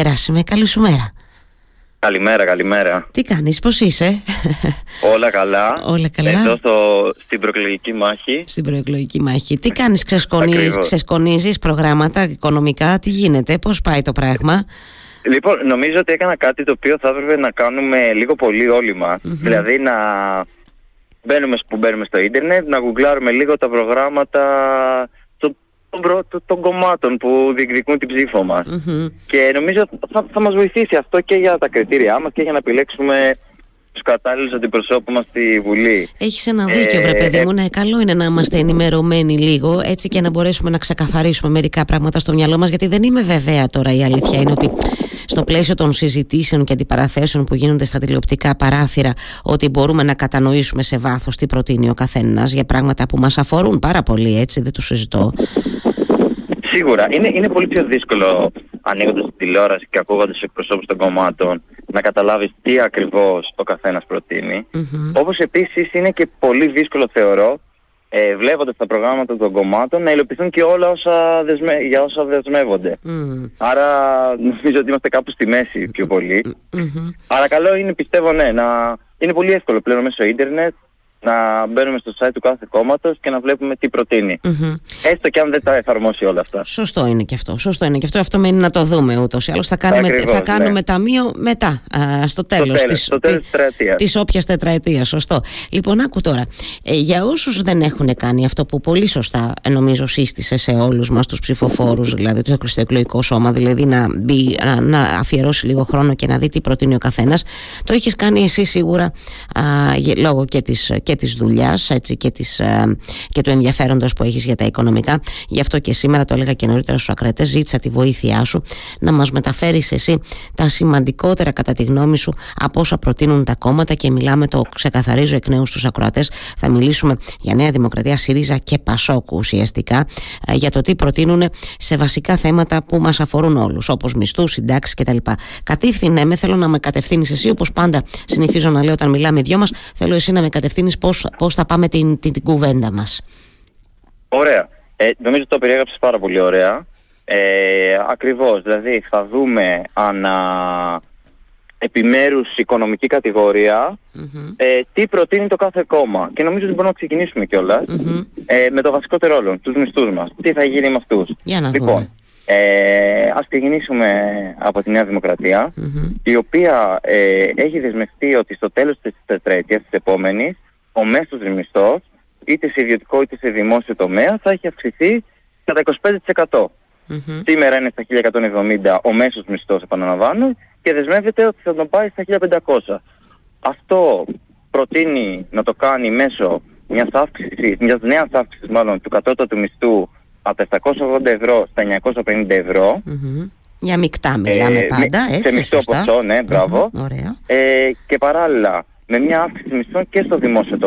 Εράσιμε, καλή σου μέρα. Καλημέρα, καλημέρα. Τι κάνεις, πώς είσαι; Όλα καλά. Όλα καλά. Εδώ στο, στην προεκλογική μάχη. Στην προεκλογική μάχη. Τι κάνεις, ξεσκονίζεις, ξεσκονίζεις προγράμματα οικονομικά, τι γίνεται, πώς πάει το πράγμα; Λοιπόν, νομίζω ότι έκανα κάτι το οποίο θα έπρεπε να κάνουμε λίγο πολύ όλοι μας. Δηλαδή να μπαίνουμε που μπαίνουμε στο ίντερνετ, να γκουγκλάρουμε λίγο τα προγράμματα των, των κομμάτων που διεκδικούν την ψήφο μας. Και νομίζω θα, θα μας βοηθήσει αυτό και για τα κριτήριά μας και για να επιλέξουμε τους κατάλληλους αντιπροσώπους μας στη Βουλή. Έχεις ένα δίκιο, βρε παιδί μου. Ναι, καλό είναι να είμαστε ενημερωμένοι λίγο, έτσι και να μπορέσουμε να ξεκαθαρίσουμε μερικά πράγματα στο μυαλό μας, γιατί δεν είμαι βεβαία τώρα η αλήθεια είναι ότι στο πλαίσιο των συζητήσεων και αντιπαραθέσεων που γίνονται στα τηλεοπτικά παράθυρα ότι μπορούμε να κατανοήσουμε σε βάθος τι προτείνει ο καθένας για πράγματα που μας αφορούν πάρα πολύ έτσι δεν το συζητώ Σίγουρα. Είναι, είναι πολύ πιο δύσκολο ανοίγοντας τη τηλεόραση και ακούγοντας τους εκπροσώπους των κομμάτων να καταλάβεις τι ακριβώς ο καθένας προτείνει. Mm-hmm. Όπως επίσης είναι και πολύ δύσκολο θεωρώ ε, βλέποντας τα προγράμματα των κομμάτων να υλοποιηθούν και όλα όσα δεσμε... για όσα δεσμεύονται. Mm. Άρα νομίζω ότι είμαστε κάπου στη μέση πιο πολύ. Mm-hmm. Άρα καλό είναι πιστεύω ναι να... Είναι πολύ εύκολο πλέον μέσω ίντερνετ να μπαίνουμε στο site του κάθε κόμματος και να βλέπουμε τι προτεινει Έστω και αν δεν τα εφαρμόσει όλα αυτά. Σωστό είναι και αυτό. Σωστό είναι και αυτό. Αυτό μένει να το δούμε ούτως ή άλλως. Θα κάνουμε, Ακριβώς, θα κάνουμε ναι. ταμείο μετά, α, στο τέλος τη όποιας τετραετίας. Σωστό. Λοιπόν, άκου τώρα. Ε, για όσους δεν έχουν κάνει αυτό που πολύ σωστά ε, νομίζω σύστησε σε όλους μας τους ψηφοφόρους, δηλαδή το εκλογικό σώμα, δηλαδή να, μπει, να, να αφιερώσει λίγο χρόνο και να δει τι προτείνει ο καθένας, το έχεις κάνει εσύ σίγουρα α, λόγω και τη και της δουλειάς έτσι, και, της, ε, και του ενδιαφέροντος που έχεις για τα οικονομικά γι' αυτό και σήμερα το έλεγα και νωρίτερα στους ακρατές ζήτησα τη βοήθειά σου να μας μεταφέρεις εσύ τα σημαντικότερα κατά τη γνώμη σου από όσα προτείνουν τα κόμματα και μιλάμε το ξεκαθαρίζω εκ νέου στους ακροατές θα μιλήσουμε για Νέα Δημοκρατία, ΣΥΡΙΖΑ και ΠΑΣΟΚ ουσιαστικά ε, για το τι προτείνουν σε βασικά θέματα που μας αφορούν όλους όπως μισθούς, συντάξεις κτλ. Κατήφθηνε με, θέλω να με κατευθύνεις εσύ όπως πάντα συνηθίζω να λέω όταν μιλάμε δυο μας θέλω εσύ να με κατευθύνεις πώς, πώς θα πάμε την, την, την κουβέντα μας. Ωραία. Ε, νομίζω το περιέγραψες πάρα πολύ ωραία. Ε, ακριβώς, δηλαδή θα δούμε ανα επιμέρους οικονομική ε, τι προτείνει το κάθε κόμμα. Και νομίζω ότι μπορούμε να ξεκινήσουμε ε, με το βασικότερο όλο, τους μισθούς μας. Τι θα γίνει με αυτούς. Για να λοιπόν, δούμε. Ε, ας ξεκινήσουμε από τη Νέα η οποία ε, έχει δεσμευτεί ότι στο τέλος της τετραετίας της επόμενης ο μέσος μισθός είτε σε ιδιωτικό είτε σε δημόσιο τομέα θα έχει αυξηθεί κατά 25%. mm Σήμερα είναι στα 1170 ο μέσος μισθός επαναλαμβάνω και δεσμεύεται ότι θα τον πάει στα 1500. Αυτό προτείνει να το κάνει μέσω μιας αύξησης, μιας νέας αύξησης μάλλον του κατώτατου μισθού από τα 780 ευρώ στα 950 ευρώ. Mm-hmm. Για μεικτά μιλάμε ε, πάντα, έτσι, Σε μισθό ποσό, ναι, μπράβο. Mm-hmm. Ε, και παράλληλα με μια αύξηση μισθών και στο δημόσιο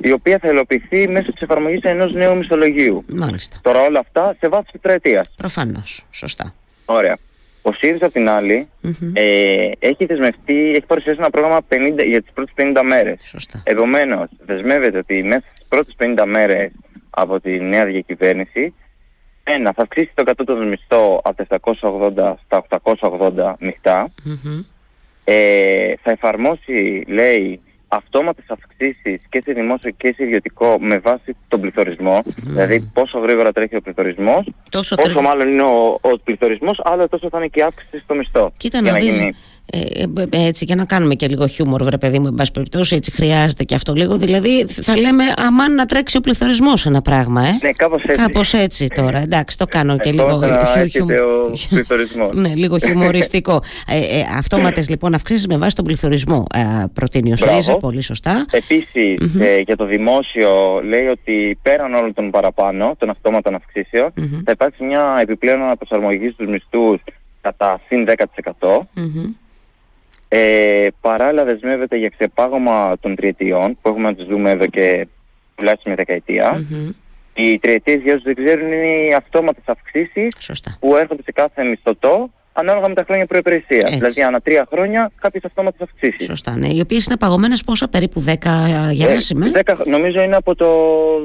η οποία θα υλοποιηθεί μέσω της εφαρμογής ενός νέου μισθολογίου. Μάλιστα. Τώρα όλα αυτά σε βάθος τετραετίας. Προφανώς, σωστά. Ωραία. Ο ΣΥΡΙΖΑ απ' την αλλη ε, έχει δεσμευτεί, έχει παρουσιάσει ένα πρόγραμμα 50, για τις πρώτες 50 μέρες. Σωστά. Επομένως, δεσμεύεται ότι μέσα στις πρώτες 50 μέρες από τη νέα διακυβέρνηση ένα, θα αυξήσει το κατώτατο μισθό από τα 780 στα 880 μειχτά ε, θα εφαρμόσει, λέει, αυτόματες αυξήσεις και σε δημόσιο και σε ιδιωτικό με βάση τον πληθωρισμό, δηλαδή πόσο γρήγορα τρέχει ο πληθωρισμός, τόσο πόσο μάλλον είναι ο, ο πληθωρισμός, άλλο τόσο θα είναι και η αύξηση στο μισθό. Κοίτα να, να δεις, γίνει... Ε, ε, έτσι για να κάνουμε και λίγο χιούμορ βρε παιδί μου εν πάση περιπτώσει έτσι χρειάζεται και αυτό λίγο δηλαδή θα λέμε αμάν να τρέξει ο πληθωρισμός ένα πράγμα ε. ναι κάπως έτσι κάπως έτσι τώρα εντάξει το κάνω και λίγο χιου, ο ναι λίγο χιουμοριστικό ε, ε, αυτόματες λοιπόν αυξήσεις με βάση τον πληθωρισμό ε, προτείνει ο ΣΡΙΖΑ πολύ σωστά επίσης mm-hmm. ε, για το δημόσιο λέει ότι πέραν όλων των παραπάνω των αυτόματων αυξήσεων mm-hmm. θα υπάρξει μια επιπλέον αναπροσαρμογή στους μισθούς κατά συν 10%. Mm-hmm. Ε, παράλληλα δεσμεύεται για ξεπάγωμα των τριετιών που έχουμε να τις δούμε εδώ και τουλάχιστον μια δεκαετία. Mm-hmm. Οι τριετίες για όσους δεν ξέρουν είναι οι αυτόματες αυξήσεις που έρχονται σε κάθε μισθωτό ανάλογα με τα χρόνια προϋπηρεσίας. Δηλαδή ανά τρία χρόνια κάποιες αυτόματες αυξήσεις. Σωστά, ναι. Οι οποίες είναι παγωμένες πόσα, περίπου 10 γεράσιμε. Ε, 10, νομίζω είναι από το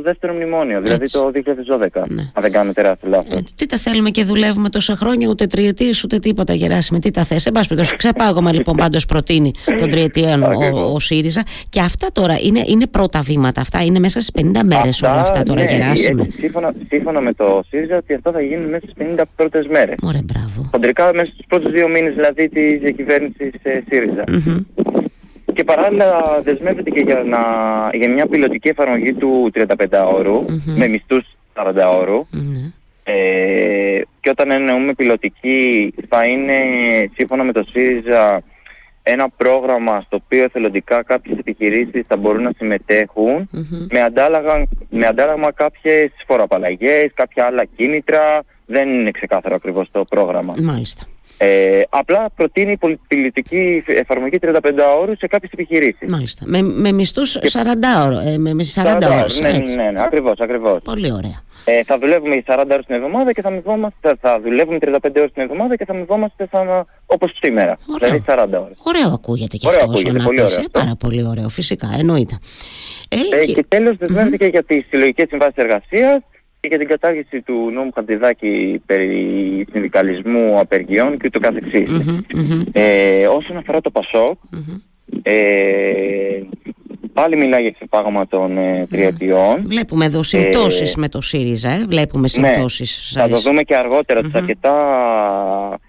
δεύτερο μνημόνιο, δηλαδή Έτσι. το 2012, ναι. αν δεν κάνω τεράστιο λάθος. Ε, τι τα θέλουμε και δουλεύουμε τόσα χρόνια, ούτε τριετίες ούτε τίποτα γεράσιμε. Τι τα θες. Εν πάση περιπτώσει, ξεπάγωμα λοιπόν πάντως προτείνει τον τριετιών ο, ο, ΣΥΡΙΖΑ. Και αυτά τώρα είναι, είναι πρώτα βήματα. Αυτά είναι μέσα στις 50 μέρες όλα αυτά τώρα ναι, γεράσιμε. Σύμφωνα, σύμφωνα με το ΣΥΡΙΖΑ ότι αυτά θα γίνουν μέσα στις 50 πρώτες μέρες. Ωραία, μπράβο. Χοντρικά μέσα στους πρώτους δύο μήνες δηλαδή της διακυβέρνησης ε, ΣΥΡΙΖΑ. Mm-hmm. Και παράλληλα δεσμεύεται και για, να, για μια πιλωτική εφαρμογή του 35 ωρου mm-hmm. με μισθούς 40 ωρου mm-hmm. ε, και όταν εννοούμε πιλωτική θα είναι σύμφωνα με το ΣΥΡΙΖΑ ένα πρόγραμμα στο οποίο εθελοντικά κάποιες επιχειρήσεις θα μπορούν να συμμετέχουν mm-hmm. με, αντάλλαγμα, με αντάλλαγμα κάποιες φοροαπαλλαγές, κάποια άλλα κίνητρα. Δεν είναι ξεκάθαρο ακριβώς το πρόγραμμα. Μάλιστα. Ε, απλά προτείνει πολιτική εφαρμογή 35 ώρου σε κάποιες επιχειρήσεις. Μάλιστα. Με, με μισθούς 40 ώρου. Ε, με, με 40, 40 ώρες, ναι, ναι, ναι, ναι, ακριβώς. Ακριβώς. Πολύ ωραία. Ε, θα δουλεύουμε 40 ώρες την εβδομάδα και θα αμοιβόμαστε. Θα δουλεύουμε 35 ώρες την εβδομάδα και θα αμοιβόμαστε σαν όπως σήμερα. Ωραίο. Δηλαδή 40 ώρες. Ωραίο ακούγεται και ωραίο αυτό. Ακούγεται, πολύ ωραίο. Πάρα πολύ ωραίο, φυσικά, εννοείται. Ε, ε, και, και τέλος, δεσμεύτηκε mm-hmm. για τις συλλογικές συμβάσεις εργασίας και για την κατάργηση του νόμου Χαντιδάκη περί συνδικαλισμού απεργιών και ούτω καθεξής. Ε, όσον αφορά το ΠΑΣΟΚ, ε, πάλι μιλάει για ξεπάγωμα των ε, τριετιών. Βλέπουμε εδώ συμπτώσεις ε, με το ΣΥΡΙΖΑ, ε, βλέπουμε συμπτώσεις. Ναι, θα το δούμε και αργότερα, mm-hmm. αρκετά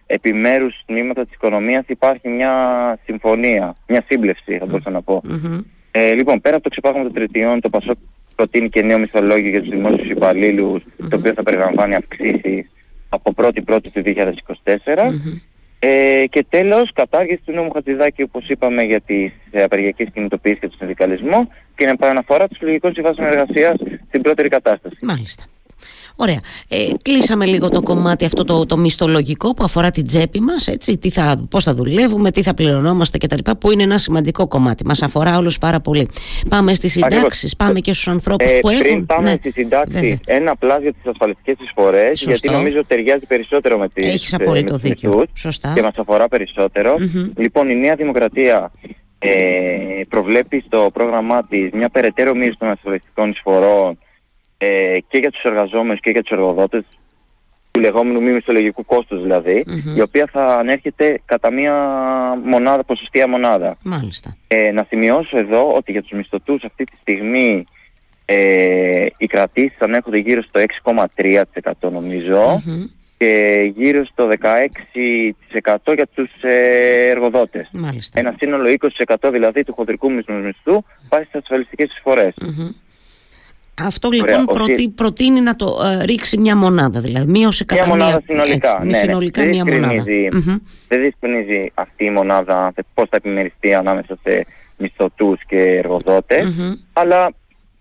επιμέρους τμήματα της οικονομίας υπάρχει μια συμφωνία, μια σύμπλευση θα μπορούσα να πω. Ε, λοιπόν, πέρα από το ξεπάγωμα των τριετιών, το ΠΑΣΟΚ προτείνει και νέο μισθολόγιο για τους δημόσιους υπαλλήλους, το οποίο θα περιλαμβάνει αυξήσεις από 1η Πρώτη του 2024. Ε, και τέλος, κατάργηση του νόμου Χατζηδάκη, όπως είπαμε, για τις απεργιακές κινητοποιήσεις και τον συνδικαλισμό και την επαναφορά του συλλογικών συμβάσεων εργασίας στην πρώτερη κατάσταση. Μάλιστα. Ωραία. Ε, κλείσαμε λίγο το κομμάτι αυτό το, το μισθολογικό που αφορά την τσέπη μας, έτσι, θα, πώς θα δουλεύουμε, τι θα πληρωνόμαστε κτλ. που είναι ένα σημαντικό κομμάτι. Μας αφορά όλους πάρα πολύ. Πάμε στις συντάξεις, πάμε και στους ανθρώπους ε, που πριν έχουν. πάμε ναι. στις συντάξεις, ένα απλά για τι ασφαλιστικέ εισφορέ, γιατί νομίζω ταιριάζει περισσότερο με τις Έχεις απόλυτο δίκιο. Σωστά. Και μας αφορά περισσότερο. Mm-hmm. Λοιπόν, η Νέα Δημοκρατία ε, προβλέπει στο πρόγραμμά της μια περαιτέρω μείωση των ασφαλιστικών εισφορών ε, και για τους εργαζόμενους και για τους εργοδότες του λεγόμενου μη μισθολογικού κόστους δηλαδη η οποία θα ανέρχεται κατά μία μονάδα, ποσοστία μονάδα. Μάλιστα. Ε, να σημειώσω εδώ ότι για τους μισθωτούς αυτή τη στιγμή ε, οι κρατήσεις ανέρχονται γύρω στο 6,3% νομιζω και γύρω στο 16% για τους ε, εργοδότες. Μάλιστα. Ένα σύνολο 20% δηλαδή του χοντρικού μισθού πάει στις ασφαλιστικές αυτό λοιπόν προτείνει να το ε, ρίξει μια μονάδα, δηλαδή μείωση κατά μια μονάδα συνολικά. Έτσι, ναι, συνολικά ναι. μια μονάδα. Δεν διευκρινίζει αυτή η μονάδα πώς θα επιμεριστεί ανάμεσα σε μισθωτούς και εργοδότες, αλλά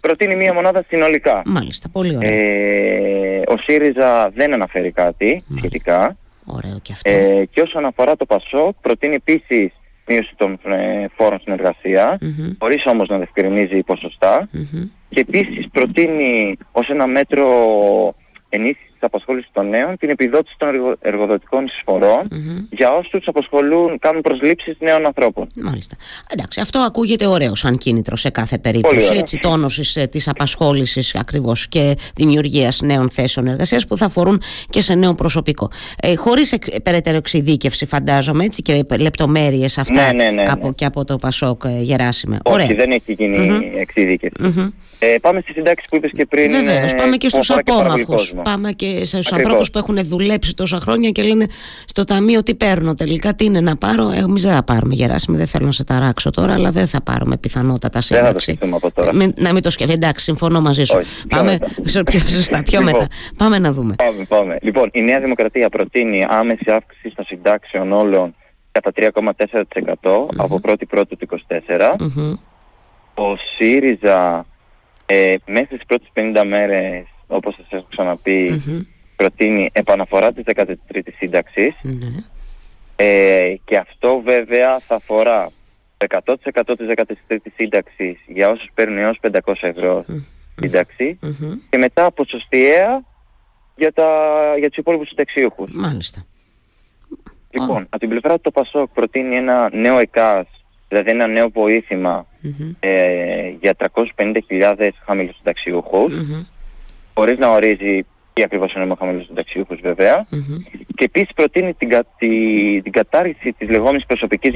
προτείνει μια μονάδα συνολικά. Μάλιστα, πολύ ωραία. Ε, ο ΣΥΡΙΖΑ δεν αναφέρει κάτι σχετικά. Ωραίο και αυτό. Ε, και όσον αφορά το ΠΑΣΟΚ, προτείνει επίσης μείωση των ε, φόρων στην εργασία, mm-hmm. χωρίς όμως να διευκρινίζει ποσοστά. Και επίσης προτείνει ως ένα μέτρο ενίσχυσης της απασχόλησης των νέων την επιδότηση των εργοδοτικών για όσους απασχολούν, κάνουν προσλήψεις νέων ανθρώπων. Μάλιστα. Εντάξει, αυτό ακούγεται ωραίο σαν κίνητρο σε κάθε περίπτωση. Έτσι, τόνωσης ε, της απασχόλησης ακριβώς και δημιουργίας νέων θέσεων εργασίας που θα αφορούν και σε νέο προσωπικό. Ε, χωρίς εκ, περαιτέρω εξειδίκευση φαντάζομαι έτσι και λεπτομέρειες αυτά ναι, ναι, ναι, από, και από το Πασόκ ε, Γεράσιμε. Όχι, δεν έχει γίνει mm-hmm. εξειδίκευση. Ε, πάμε στη συντάξη που είπες και πριν. Βεβαίως, πάμε και στους απόμαχους. Πάμε και στους ανθρώπους που έχουν δουλέψει τόσα χρόνια και λένε στο ταμείο τι παίρνω τελικά, τι είναι να πάρω. Εμείς δεν θα πάρουμε γεράσιμο, δεν θέλω να σε ταράξω τώρα, αλλά δεν θα πάρουμε πιθανότατα σύνταξη. Δεν θα το από τώρα. Μην, να μην το σκεφτεί, εντάξει, συμφωνώ μαζί σου. Όχι, πάμε πιο, πιο σωστά, πιο μετά. Πάμε να δούμε. Πάμε, πάμε. Λοιπόν, η Νέα Δημοκρατία προτείνει άμεση αύξηση των συντάξεων όλων κατά 3,4% mm-hmm. από 1η Πρώτου του 24. Mm-hmm. Ο ΣΥΡΙΖΑ ε, μέσα στις πρώτες 50 μέρες, όπως σας έχω ξαναπεί, προτείνει επαναφορά της 13ης συνταξης ναι. ε, και αυτό βέβαια θα αφορά 100% της 13ης σύνταξης για όσους παίρνουν έως 500 ευρώ σύνταξη και μετά ποσοστιαία για, τα, για τους υπόλοιπους συνταξιούχους. Μάλιστα. Λοιπόν, από την πλευρά του το Πασόκ προτείνει ένα νέο ΕΚΑΣ, δηλαδή ένα νέο ε, για 350.000 χαμηλούς συνταξιούχους, mm-hmm. Χωρίς να ορίζει τι ακριβώς είναι ο χαμηλούς συνταξιούχους βέβαια. Και επίσης προτείνει την, κα, τη, την κατάργηση της λεγόμενης προσωπικής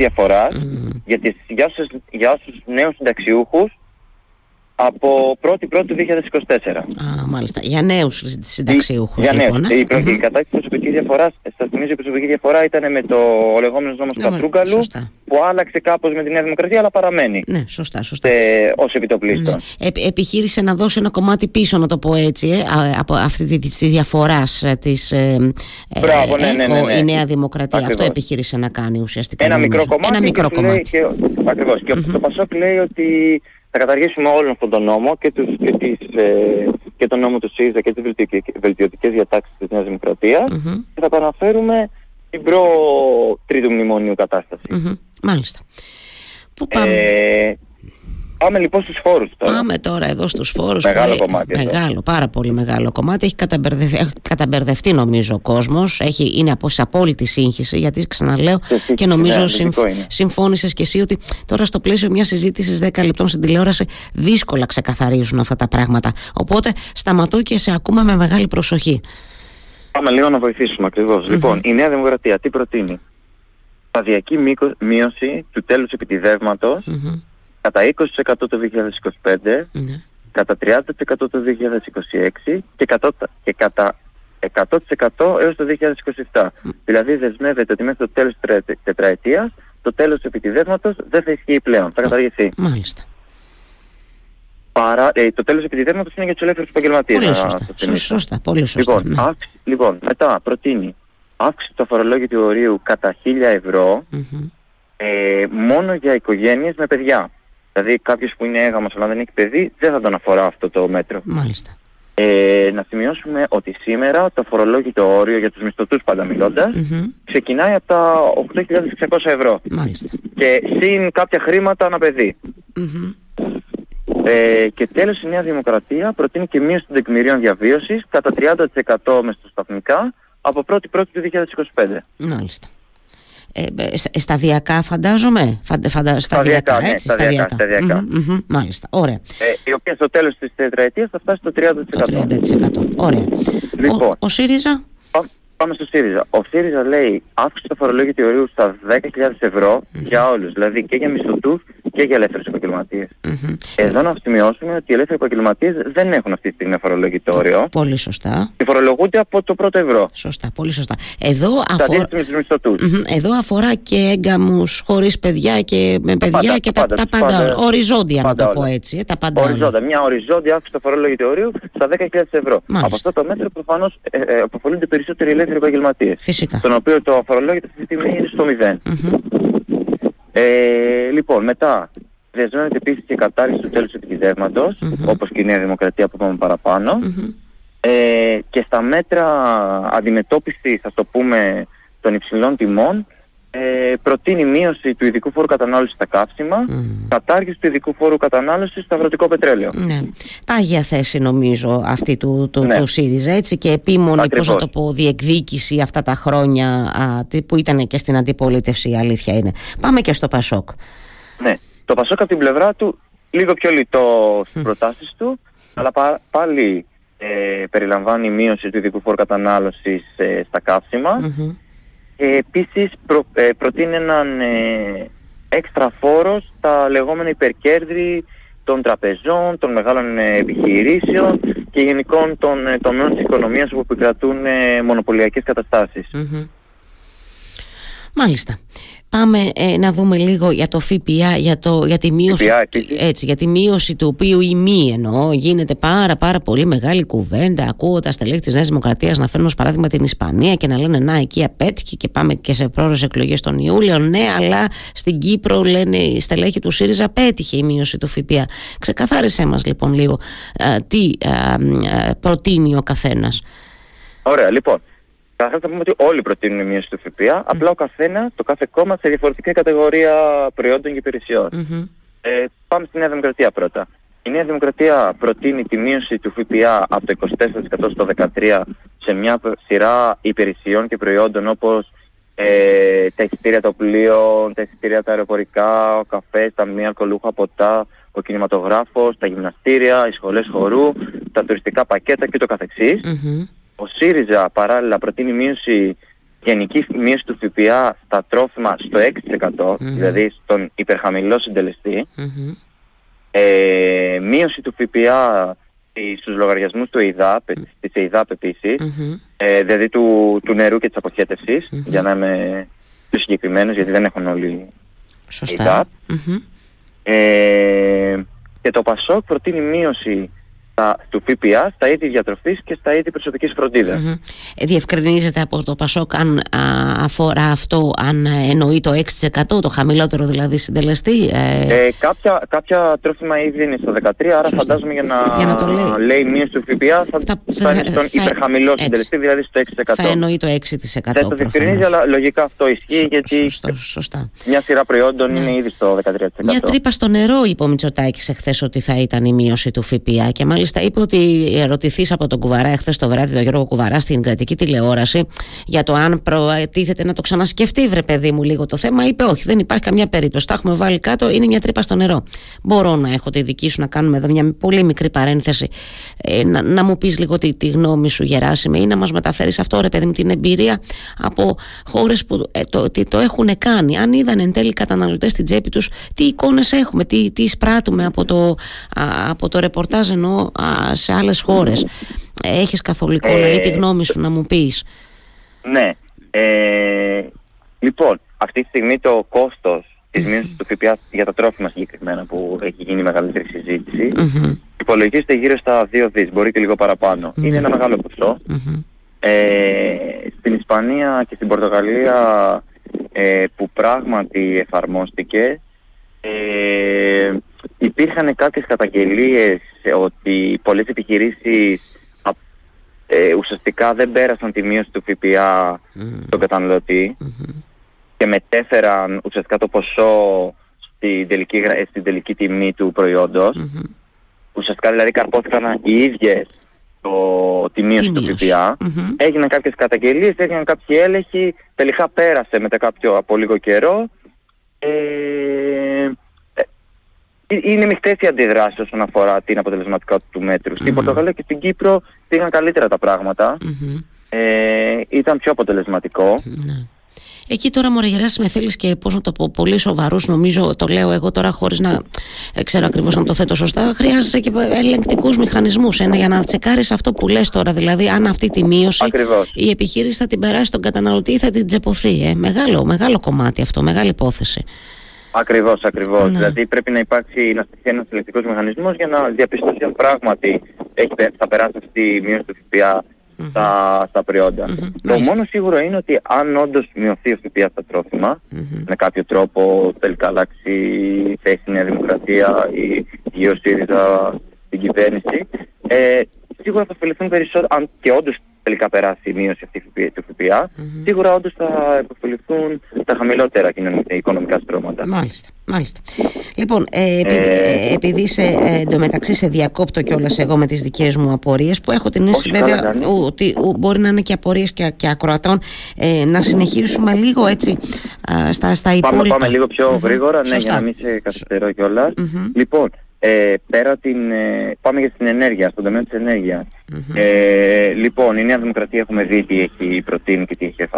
για, τις, για, όσους, για όσους νέους συνταξιούχους από 1η Πρώτη 2024. Α, μάλιστα. Για νέους συνταξιούχους. Για νέους. Λοιπόν, ε; η, mm-hmm. η κατάργηση προσωπικής διαφοράς, σας θυμίζω η προσωπική διαφορά ήταν με το λεγόμενο νόμος ναι, Κατρούγκαλου που άλλαξε κάπως με τη Νέα Δημοκρατία αλλά παραμένει. Ναι, σωστά, σωστά. Ε, ως επιτοπλίστων. Ναι. Ε, επιχείρησε να δώσει ένα κομμάτι πίσω, να το πω έτσι, ε, από αυτή τη, της διαφοράς ε, της ε, Μπράβο, ναι, ναι, ναι, ναι, η Νέα Δημοκρατία. Ακριβώς. Αυτό επιχείρησε να κάνει ουσιαστικά. Ένα μικρό κομμάτι. Ένα μικρό κομμάτι. Και, ακριβώς. Και mm-hmm. το Πασόκ λέει ότι θα καταργήσουμε όλον αυτόν τον νόμο και, τους, και, τις, ε, και τον νόμο του ΣΥΡΙΖΑ και τις βελτιωτικές διατάξεις της Νέας Δημοκρατίας mm-hmm. και θα παραφέρουμε την προ τρίτου μνημονίου κατάσταση. Mm-hmm. Μάλιστα. Πού πάμε; Ε, Πάμε λοιπόν στους φόρους τώρα. Πάμε τώρα εδώ στους φόρους. Μεγάλο κομμάτι. Μεγάλο, πάρα πολύ μεγάλο κομμάτι. Έχει καταμπερδευτεί, έχει καταμπερδευτεί νομίζω ο κόσμος. Έχει, είναι από σε απόλυτη σύγχυση γιατί ξαναλέω και νομίζω ναι, συμφ, συμφώνησες και εσύ ότι τώρα στο πλαίσιο μιας συζήτησης 10 λεπτών στην τηλεόραση δύσκολα ξεκαθαρίζουν αυτά τα πράγματα. Οπότε σταματώ και σε ακούμε με μεγάλη προσοχή. Πάμε λίγο να βοηθήσουμε Λοιπόν, η Νέα Δημοκρατία τι προτείνει; Σταδιακή μείωση του τέλους επιτιδεύματος κατά 20% το 2025, ναι. κατά 30% το 2026 και κατά, και κατά 100% έως το 2027. Δηλαδή δεσμεύεται ότι μέχρι το τέλος της τετραετίας το τέλος του επιτιδεύματος δεν θα ισχύει πλέον, θα καταργηθεί. Μάλιστα. Παρά, ε, το τέλος επιτιδεύματος είναι για τους ελεύθερους επαγγελματίες. Πολύ σωστά. σωστά. Πολύ σωστά. Λοιπόν, ναι. λοιπόν, μετά προτείνει αύξηση του αφορολόγητου ορίου κατά 1000 ευρώ mm-hmm. ε, μόνο για οικογένειες με παιδιά. Δηλαδή κάποιος που είναι έγαμος αλλά δεν έχει παιδί δεν θα τον αφορά αυτό το μέτρο. Μάλιστα. Ε, να σημειώσουμε ότι σήμερα το φορολόγητο όριο για τους μισθωτούς πάντα ξεκινάει από τα 8.600 ευρώ Μάλιστα. και συν κάποια χρήματα ένα Ε, και τέλος η Νέα Δημοκρατία προτείνει και μείωση των τεκμηρίων διαβίωσης κατά 30% μεσοσταθμικά από 1η Πρώτη του 2025. Μάλιστα ε, σταδιακά φαντάζομαι φαντα, φαντα, σταδιακά, ναι, έτσι, σταδιακά, σταδιακά. μάλιστα, ωραία. Ε, η οποία στο τέλος της τετραετίας θα φτάσει στο 30% το 30% ωραία. Λοιπόν, ο, ο ΣΥΡΙΖΑ; Πάμε στο ΣΥΡΙΖΑ. Ο ΣΥΡΙΖΑ λέει αύξηση το φορολόγιο ορίου στα 10.000 ευρώ για όλους, δηλαδή και για μισθωτούς και για ελεύθερους επαγγελματίες. Mm-hmm. Εδώ να σημειώσουμε ότι οι ελεύθεροι επαγγελματίες δεν έχουν αυτή τη στιγμή φορολογητό όριο. Πολύ σωστά. Και φορολογούνται από το πρώτο ευρώ. Σωστά, πολύ σωστά. Εδώ, αφορά... Εδώ αφορά και έγκαμους χωρίς παιδιά και με παιδιά πάντα, και τα, τα πάντα, πάντα, οριζόντια πάντα να το πω έτσι. Ε, τα πάντα οριζόντια, μια οριζόντια αύξηση του φορολογητού ορίου στα 10.000 ευρώ. Μάλιστα. Από αυτό το μέτρο προφανώς ε, ε, αποφολούνται περισσότεροι ελεύθεροι επαγγελματίες. Φυσικά. Τον οποίο το αφορολόγητο αυτή τη στιγμή είναι στο 0. Ε, λοιπόν, μετά δεσμεύεται επίσης και η κατάργηση του τέλους επιτιδεύματο, mm-hmm. όπως και η Νέα Δημοκρατία που είπαμε παραπάνω. Ε, και στα μέτρα αντιμετώπισης, θα το πούμε, των υψηλών τιμών, ε, προτείνει μείωση του ειδικού φόρου κατανάλωσης στα καύσιμα, mm. κατάργηση του ειδικού φόρου κατανάλωσης στο αγροτικό πετρέλαιο. Ναι. Πάγια θέση νομίζω αυτή του, του, ναι. του ΣΥΡΙΖΑ έτσι και επίμονη πώς να το πω διεκδίκηση αυτά τα χρόνια α, που ήταν και στην αντιπολίτευση η αλήθεια είναι. Πάμε και στο Πασόκ. Ναι. Το Πασόκ από την πλευρά του λίγο πιο λιτό στις προτάσεις του αλλά πάλι ε, περιλαμβάνει μείωση του ειδικού φόρου κατανάλωσης ε, στα καύσιμα ε, επίσης προ, ε, προτείνει έναν ε, έξτρα φόρο στα λεγόμενα υπερκέρδη των τραπεζών, των μεγάλων ε, επιχειρήσεων και γενικών των ε, τομέων της οικονομίας όπου επικρατούν ε, μονοπωλιακές Μάλιστα. Πάμε ε, να δούμε λίγο για το ΦΠΑ, για, το, για, τη μείωση, έτσι, για τη μείωση του οποίου η μη εννοώ γίνεται πάρα πάρα πολύ μεγάλη κουβέντα. Ακούω τα στελέχη της Νέας Δημοκρατίας να φέρνουν ως παράδειγμα την Ισπανία και να λένε Να, εκεί απέτυχε και πάμε και σε πρόορε εκλογές τον Ιούλιο. Ναι, αλλά στην Κύπρο λένε οι στελέχη του ΣΥΡΙΖΑ απέτυχε η μείωση του ΦΠΑ. Ξεκαθάρισέ μας λοιπόν λίγο τι προτείνει ο καθένας. Ωραία, λοιπόν. Καταρχά θα πούμε ότι όλοι προτείνουν μείωση του ΦΠΑ, απλά ο καθένα, το κάθε κόμμα σε διαφορετική κατηγορία προϊόντων και υπηρεσιών. Ε, πάμε στη Νέα Δημοκρατία πρώτα. Η Νέα Δημοκρατία προτείνει τη μείωση του ΦΠΑ από το 24% στο 13% σε μια σειρά υπηρεσιών και προϊόντων όπως ε, τα εισιτήρια των πλοίων, τα εισιτήρια τα αεροπορικά, ο καφές, τα μη αλκοολούχα ποτά, ο κινηματογράφος, τα γυμναστήρια, οι σχολές χορού, τα τουριστικά πακέτα και το καθεξής. Ο ΣΥΡΙΖΑ παράλληλα προτείνει μείωση, γενική μείωση του ΦΠΑ στα τρόφιμα στο 6%, δηλαδή στον υπερχαμηλό Ε, μείωση του ΦΠΑ στους λογαριασμούς του ΕΙΔΑΠ, της ΕΙΔΑΠ επίσης, ε, δηλαδή του, του νερού και της αποχέτευσης, για να είμαι πιο συγκεκριμένος, γιατί δεν έχουν όλοι Σωστά. Ε, και το ΠΑΣΟΚ προτείνει μείωση στα, του ΦΠΑ στα είδη διατροφής και στα είδη προσωπικής φροντίδας. Mm-hmm. Διευκρινίζεται από το ΠΑΣΟΚ αν αφορά αυτό, αν εννοεί το 6% το χαμηλότερο δηλαδή συντελεστή. Ε... Ε, κάποια, κάποια τρόφιμα ήδη είναι στο 13, άρα Σωστά. φαντάζομαι για να, για να το λέει, λέει μείωση του ΦΠΑ θα, θα, θα, είναι στον θα, υπερχαμηλό συντελεστή, δηλαδή στο 6%. Θα εννοεί το 6%. Δεν το διευκρινίζει, αλλά λογικά αυτό ισχύει Σ, γιατί σωστό, σωστά. μια σειρά προϊόντων ναι. είναι ήδη στο 13%. Μια τρύπα στο νερό είπε ο Μητσοτάκης εχθές ότι θα ήταν η μείωση του ΦΠΑ και μάλιστα Μάλιστα, είπε ότι ερωτηθείς από τον Κουβαρά εχθές το βράδυ, τον Γιώργο Κουβαρά, στην κρατική τηλεόραση, για το αν προτίθεται να το ξανασκεφτεί, βρε παιδί μου, λίγο το θέμα. Είπε όχι, δεν υπάρχει καμιά περίπτωση. Τα έχουμε βάλει κάτω, είναι μια τρύπα στο νερό. Μπορώ να έχω τη δική σου να κάνουμε εδώ μια πολύ μικρή παρένθεση. Ε, να, να μου πεις λίγο τη, τη γνώμη σου, Γεράσιμε, ή να μας μεταφέρεις αυτό, ρε παιδί μου, την εμπειρία από χώρες που ε, το, το, το έχουν κάνει. Αν είδαν εν τέλει καταναλωτές στην τσέπη τους, τι εικόνες έχουμε, τι, τι εισπράττουμε από το, από το ρεπορτάζ εννοώ σε άλλες χώρες. Έχεις καθολικό ε, ή τη γνώμη σου να μου πεις. Ναι. Ε, λοιπόν, αυτή τη στιγμή το κόστος της μείωσης του ΦΠΑ για τα τρόφιμα συγκεκριμένα που έχει γίνει μεγαλύτερη συζήτηση υπολογίζεται γύρω στα 2 δις, μπορεί και λίγο Είναι ένα μεγάλο ποσό. Ε, στην Ισπανία και στην Πορτογαλία ε, που πράγματι εφαρμόστηκε ε, υπήρχαν κάποιες καταγγελίες ότι πολλές επιχειρήσεις ε, ουσιαστικά δεν πέρασαν τη μείωση του ΦΠΑ στον καταναλωτη και μετέφεραν ουσιαστικά το ποσό στην τελική, στην τελική τιμή του προϊόντος. Ουσιαστικά δηλαδή καρπόθηκαν οι ίδιες το, τη μείωση του ΦΠΑ. Έγιναν κάποιες καταγγελίες, έγιναν κάποιοι έλεγχοι, τελικά πέρασε μετά κάποιο από λίγο καιρό. Ε, ε, είναι μειχτέ οι αντιδράσεις όσον αφορά την αποτελεσματικότητα του μέτρου. Στην Πορτογαλία και στην Κύπρο πήγαν καλύτερα τα πράγματα. Ε, ήταν πιο αποτελεσματικό. Ναι. Εκεί τώρα μου με θέλεις και πώς να το πω πολύ σοβαρούς νομίζω το λέω εγώ τώρα χωρίς να ε, ξέρω ακριβώς αν το θέτω σωστά χρειάζεσαι και ελεγκτικούς μηχανισμούς ένα, για να τσεκάρεις αυτό που λες τώρα δηλαδή αν αυτή τη μείωση η επιχείρηση θα την περάσει στον καταναλωτή ή θα την τσεπωθεί ε. μεγάλο, μεγάλο κομμάτι αυτό, μεγάλη υπόθεση Ακριβώς, ακριβώς. Ναι. Δηλαδή πρέπει να υπάρξει να στηθεί ένας ελεκτικός μηχανισμός για να διαπιστώσει αν πράγματι έχει, θα περάσει αυτή η μείωση του ΦΠΑ στα, στα προϊόντα. Το μόνο σίγουρο είναι ότι αν όντως μειωθεί ο ΦΠΑ στα τροφιμα με κάποιο τρόπο τελικά αλλάξει θέση η Νέα Δημοκρατία ή η ο ΣΥΡΙΖΑ στην κυβέρνηση, ε, σίγουρα θα ωφεληθούν περισσότερο, αν και όντως τελικά περάσει η μείωση αυτή του ΦΠΑ, mm-hmm. σίγουρα όντως θα επωφεληθούν τα χαμηλότερα οικονομικά στρώματα. Μάλιστα. Μάλιστα. Λοιπόν, ε, επειδή, ε, επειδή σε, ε, εντωμεταξύ σε διακόπτω κιόλας εγώ με τις δικές μου απορίες, που έχω την αίσθηση βέβαια ότι μπορεί να είναι και απορίες και, και ακροατών, ε, να συνεχίσουμε λίγο έτσι στα, στα υπόλοιπα. Πάμε, πάμε λίγο πιο γρήγορα, ναι, για να μην σε καθυστερώ κιόλας. Λοιπόν, ε, πέρα την, ε, πάμε για την ενέργεια, στον τομέα της ενέργειας. Ε, λοιπόν, η Νέα Δημοκρατία έχουμε δει τι έχει προτείνει και τι έχει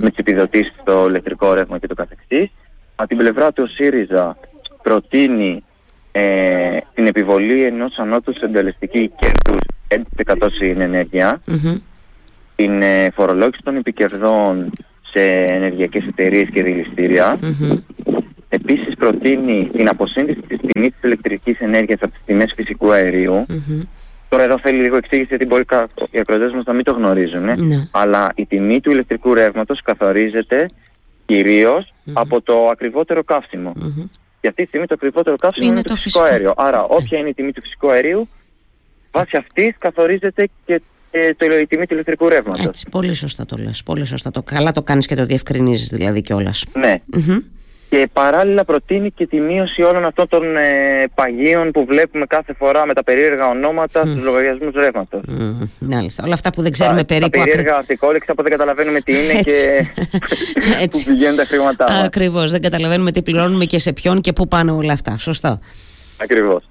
με τις επιδοτήσεις στο ηλεκτρικό ρεύμα και το καθεξής. Από την πλευρά του ο ΣΥΡΙΖΑ προτείνει ε, την επιβολή ενός ανώτου συντελεστική κέρδους 11% στην ενέργεια, την ε, φορολόγηση των επικερδών σε ενεργειακές εταιρείες και δηληστήρια, Επίσης προτείνει την αποσύνδεση της τιμής της ηλεκτρικής ενέργειας από τις τιμές φυσικού Τώρα εδώ θέλει λίγο εξήγηση γιατί μπορεί οι ακροτές μας να μην το γνωρίζουν. Ε. Ναι. Αλλά η τιμή του ηλεκτρικού ρεύματος καθορίζεται από το ακριβότερο καύσιμο. Και αυτή τη στιγμή το ακριβότερο καύσιμο είναι, το, φυσικό, αέριο. Άρα όποια είναι η τιμή του φυσικού αερίου, βάσει αυτής καθορίζεται και το, η τιμή του ηλεκτρικού ρεύματος. Έτσι, πολύ σωστά το λες. Πολύ σωστά. Το, καλά το κάνεις και το διευκρινίζεις δηλαδή κιόλας. Ναι. Και παράλληλα προτείνει και τη μείωση όλων αυτών των ε, παγίων που βλέπουμε κάθε φορά με τα περίεργα ονόματα mm. στους λογαριασμούς ρεύματος. Mm. Όλα αυτά που δεν ξέρουμε τα, περίπου. Τα περίεργα αυτικόλεξα που δεν καταλαβαίνουμε τι είναι και που πηγαίνουν τα χρήματά μας. Ακριβώς, δεν καταλαβαίνουμε τι πληρώνουμε και σε ποιον και πού πάνε όλα αυτά. Σωστό. Ακριβώς.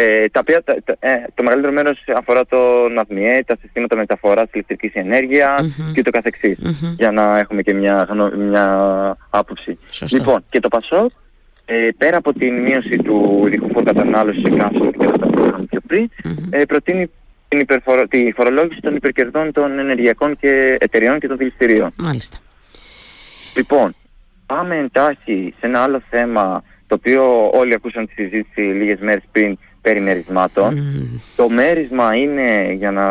Ε, τα οποία, ε, το μεγαλύτερο μέρος αφορά το ΝΑΔΜΙΕ, τα συστήματα μεταφοράς ηλεκτρικής ενέργειας mm-hmm. και το καθεξής, mm-hmm. για να έχουμε και μια, μια άποψη. Σωστό. Λοιπόν, και το ΠΑΣΟΚ, ε, πέρα από την μείωση του ειδικού φόρου κατανάλωσης σε καύσιμο και τα που πιο πριν, mm-hmm. ε, προτείνει την υπερφορο... τη φορολόγηση των υπερκερδών των ενεργειακών και εταιριών και των δηληστηρίων. Μάλιστα. Λοιπόν, πάμε εντάχει σε ένα άλλο θέμα το οποίο όλοι ακούσαν τη συζήτηση λίγες μέρες πριν περί Το μέρισμα είναι, για να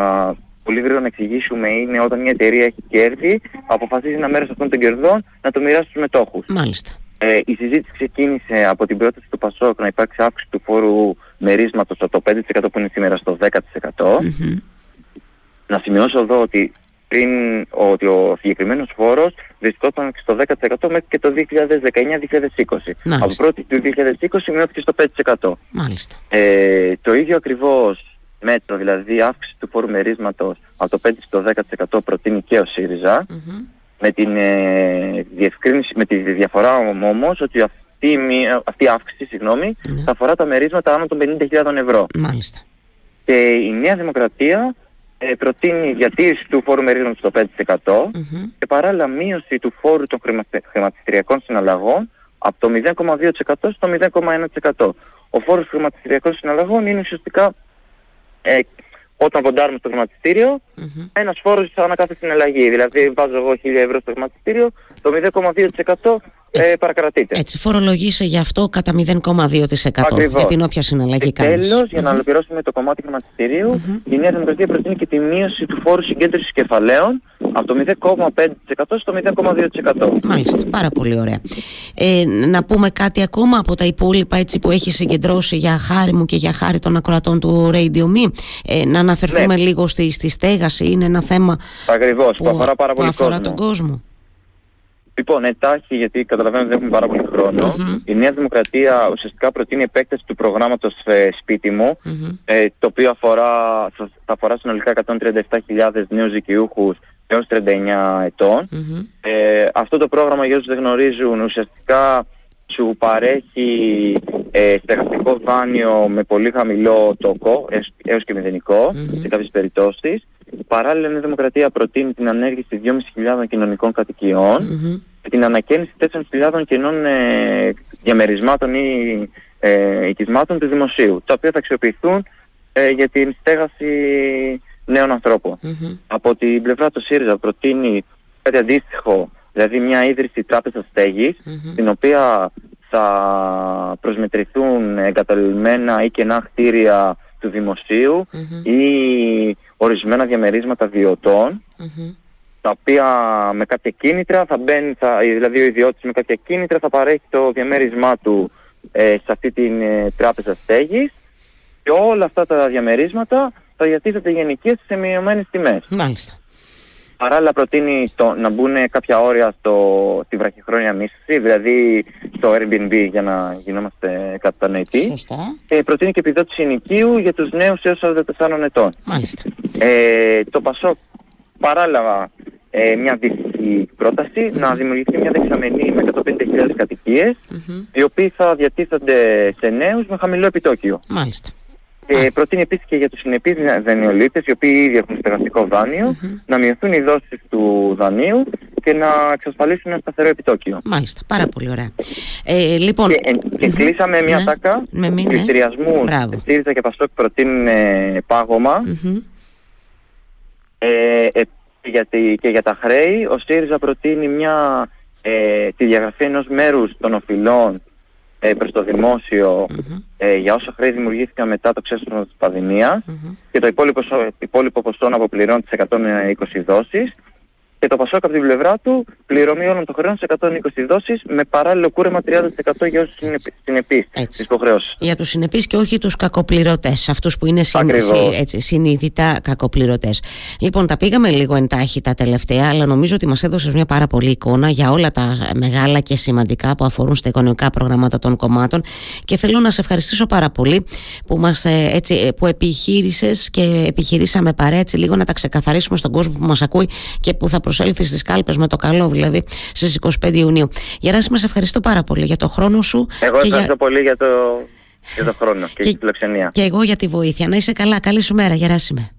πολύ γρήγορα να εξηγήσουμε, είναι όταν μια εταιρεία έχει κέρδη, αποφασίζει ένα μέρος αυτών των κερδών να το μοιράσει στους μετόχους. Μάλιστα. Ε, η συζήτηση ξεκίνησε από την πρόταση του Πασόκ να υπάρξει αύξηση του φόρου μερίσματος από το 5% που είναι σήμερα στο 10%. Να σημειώσω εδώ ότι πριν ότι ο συγκεκριμένος φόρος βρισκόταν στο 10% μέχρι και το 2019-2020. Από 1η του 2020 μειώθηκε στο 5%. Μάλιστα. Ε, το ίδιο ακριβώς μέτρο, δηλαδή αύξηση του φόρου μερίσματος από το 5% στο 10% προτείνει και ο ΣΥΡΙΖΑ. Με, την, ε, με τη διαφορά όμως ότι αυτή, αυτή η αύξηση συγγνώμη, ναι. θα αφορά τα μερίσματα άνω των 50.000 ευρώ. Μάλιστα. Και η Νέα Δημοκρατία ε, προτείνει διατήρηση του φόρου μερίδων στο 5% mm και παράλληλα μείωση του φόρου των χρηματιστηριακών συναλλαγών από το 0,2% στο 0,1%. Ο φόρος χρηματιστηριακών συναλλαγών είναι ουσιαστικά ε, όταν ποντάρουμε στο χρηματιστήριο, mm-hmm. ένας φόρος ανά κάθε συναλλαγή. Δηλαδή βάζω εγώ 1000 ευρώ στο χρηματιστήριο, το 0,2% ε, παρακρατείται. Έτσι, φορολογήσε γι' αυτό κατά 0,2% για την όποια συναλλαγή κάνεις. Τέλος, για να ολοκληρώσουμε το κομμάτι χρηματιστηρίου, mm-hmm. η Νέα Δημοκρατία προτείνει και τη μείωση του φόρου συγκέντρωσης κεφαλαίων από το 0,5% στο 0,2%. Μάλιστα, πάρα πολύ ωραία. Ε, να πούμε κάτι ακόμα από τα υπόλοιπα έτσι που έχει συγκεντρώσει για χάρη μου και για χάρη των ακροατών του Radio Me. Ε, να αναφερθούμε ναι. λίγο στη, στη στέγαση, είναι ένα θέμα Ακριβώς, που, που αφορά, πάρα πολύ που αφορά τον κόσμο. Λοιπόν, εντάχει, γιατί καταλαβαίνω ότι δεν έχουμε πάρα πολύ Η Νέα Δημοκρατία ουσιαστικά προτείνει επέκταση του προγράμματος ε, σπίτι μου, ε, το οποίο αφορά, θα αφορά συνολικά 137.000 νέους δικαιούχους έως 39 ετων Ε, αυτό το πρόγραμμα, για όσους δεν γνωρίζουν, ουσιαστικά σου παρέχει ε, στεγαστικό δάνειο με πολύ χαμηλό τόκο, έως και μηδενικο σε κάποιες περιπτώσεις. Παράλληλα, η Δημοκρατία προτείνει την ανέργηση 2.500 κοινωνικών κατοικιών και την ανακαίνιση 4.000 κενών ε, διαμερισμάτων ή ε, οικισμάτων του δημοσίου, τα οποία θα αξιοποιηθούν ε, για την στέγαση νέων Από την πλευρά του ΣΥΡΙΖΑ προτείνει κάτι αντίστοιχο, δηλαδή μια ίδρυση τράπεζας την οποία θα προσμετρηθούν εγκαταλειμμένα ή κενά κτίρια του δημοσιου ή ορισμένα διαμερίσματα τα οποία με κάποια κίνητρα θα μπαίνει, θα, δηλαδή ο ιδιώτης με κάποια κίνητρα θα παρέχει το διαμέρισμά του ε, σε αυτή την ε, τράπεζα στέγης και όλα αυτά τα διαμερίσματα θα διατίθεται γενικές σε μειωμένες τιμές. Μάλιστα. Παράλληλα προτείνει το, να μπουν κάποια όρια στο, στη βραχυχρόνια μίσθωση, δηλαδή στο Airbnb για να γινόμαστε κατανοητοί. Σωστά. Και προτείνει και επιδότηση ενοικίου για τους νέους έως 44 ετών. Μάλιστα. Ε, το ΠΑΣΟΚ παράλληλα ε, μια αντίστοιχη πρόταση να δημιουργηθεί μια δεξαμενή με 150.000 κατοικίες mm-hmm. οι οποίοι θα διατίθενται σε νέους με χαμηλό επιτόκιο. Μάλιστα. Και προτείνει επίσης και για τους συνεπείς δανειολήπτε, οι οποίοι ήδη έχουν στεγαστικό να μειωθούν οι δόσεις του δανείου και να εξασφαλίσουν ένα σταθερό επιτόκιο. Μάλιστα, πάρα πολύ ωραία. Ε, λοιπόν... Και, και κλείσαμε μια ναι, τάκα πληστηριασμού. ΣΥΡΙΖΑ και Πασόκ προτείνουν πάγωμα. Ε, ε, και για τα χρέη, ο ΣΥΡΙΖΑ προτείνει μια, ε, τη διαγραφή ενός μέρους των οφειλών ε, προς το δημόσιο ε, για όσα χρέη δημιουργήθηκαν μετά το ξέσπασμα της πανδημιας και το υπόλοιπο, υπόλοιπο ποσό να αποπληρώνει τις 120 δόσεις και το Πασόκ από την πλευρά του πληρωμή όλων των χρεών σε 120 δόσεις με παράλληλο κούρεμα 30% για όσους είναι συνεπείς στις υποχρεώσεις. Για τους συνεπείς και όχι τους κακοπληρωτές, αυτούς που είναι συν, έτσι, συνειδητά κακοπληρωτές. Λοιπόν, τα πήγαμε λίγο εντάχει τα τελευταία, αλλά νομίζω ότι μας έδωσες μια πάρα πολύ εικόνα για όλα τα μεγάλα και σημαντικά που αφορούν στα οικονομικά προγράμματα των κομμάτων και θέλω να σε ευχαριστήσω πάρα πολύ που, μας, ε, έτσι, ε, που επιχείρησες και επιχειρήσαμε παρέα έτσι λίγο να τα ξεκαθαρίσουμε στον κόσμο που μας ακούει και που θα προσέλθει στις κάλπες με το καλό δηλαδή στις 25 Ιουνίου. Γεράσιμα, σε ευχαριστώ πάρα πολύ για το χρόνο σου. Εγώ ευχαριστώ για... πολύ για το, για το χρόνο και, και τη φιλοξενία. Και εγώ για τη βοήθεια. Να είσαι καλά. Καλή σου μέρα. Γεράσιμε.